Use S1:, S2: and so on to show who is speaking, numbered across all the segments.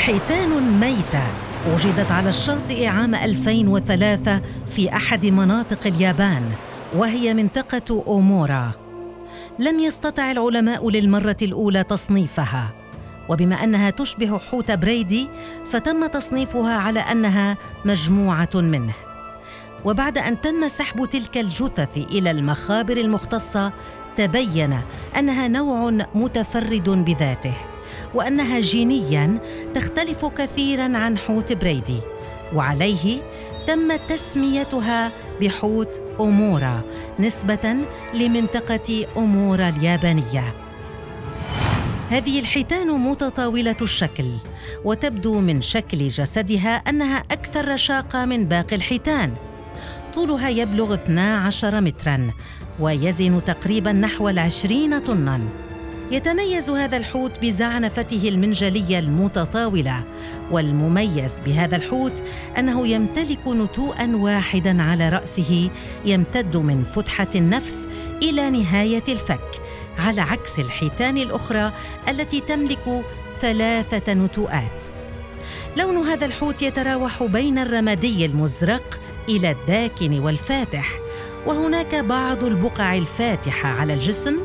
S1: حيتان ميتة. وجدت على الشاطئ عام 2003 في أحد مناطق اليابان وهي منطقة أومورا. لم يستطع العلماء للمرة الأولى تصنيفها. وبما أنها تشبه حوت بريدي فتم تصنيفها على أنها مجموعة منه. وبعد أن تم سحب تلك الجثث إلى المخابر المختصة تبين أنها نوع متفرد بذاته. وأنها جينيا تختلف كثيرا عن حوت بريدي وعليه تم تسميتها بحوت أمورا نسبة لمنطقة أمورا اليابانية. هذه الحيتان متطاولة الشكل وتبدو من شكل جسدها أنها أكثر رشاقة من باقي الحيتان. طولها يبلغ 12 مترا ويزن تقريبا نحو العشرين طنا يتميز هذا الحوت بزعنفته المنجلية المتطاولة. والمميز بهذا الحوت أنه يمتلك نتوءا واحدا على رأسه يمتد من فتحة النفث إلى نهاية الفك على عكس الحيتان الأخرى التي تملك ثلاثة نتوءات. لون هذا الحوت يتراوح بين الرمادي المزرق إلى الداكن والفاتح وهناك بعض البقع الفاتحة على الجسم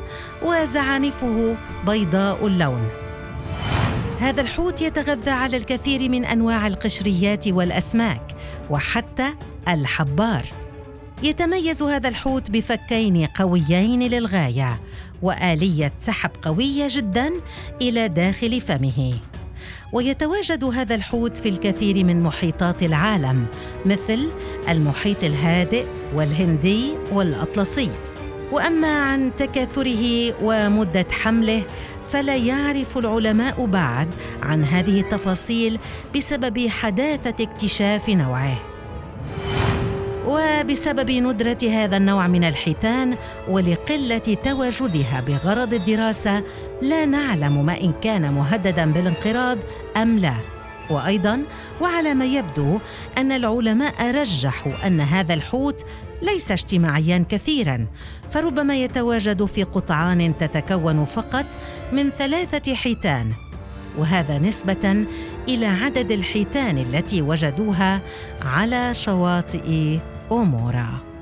S1: وزعانفه بيضاء اللون. هذا الحوت يتغذى على الكثير من أنواع القشريات والأسماك وحتى الحبار. يتميز هذا الحوت بفكين قويين للغاية وآلية سحب قوية جدا إلى داخل فمه. ويتواجد هذا الحوت في الكثير من محيطات العالم مثل المحيط الهادئ والهندي والأطلسي. وأما عن تكاثره ومدة حمله فلا يعرف العلماء بعد عن هذه التفاصيل بسبب حداثة اكتشاف نوعه. وبسبب ندرة هذا النوع من الحيتان ولقلة تواجدها بغرض الدراسة لا نعلم ما إن كان مهددا بالانقراض أم لا. وأيضا وعلى ما يبدو أن العلماء رجحوا أن هذا الحوت ليس اجتماعيا كثيرا فربما يتواجد في قطعان تتكون فقط من ثلاثة حيتان. وهذا نسبة إلى عدد الحيتان التي وجدوها على شواطئ Omora.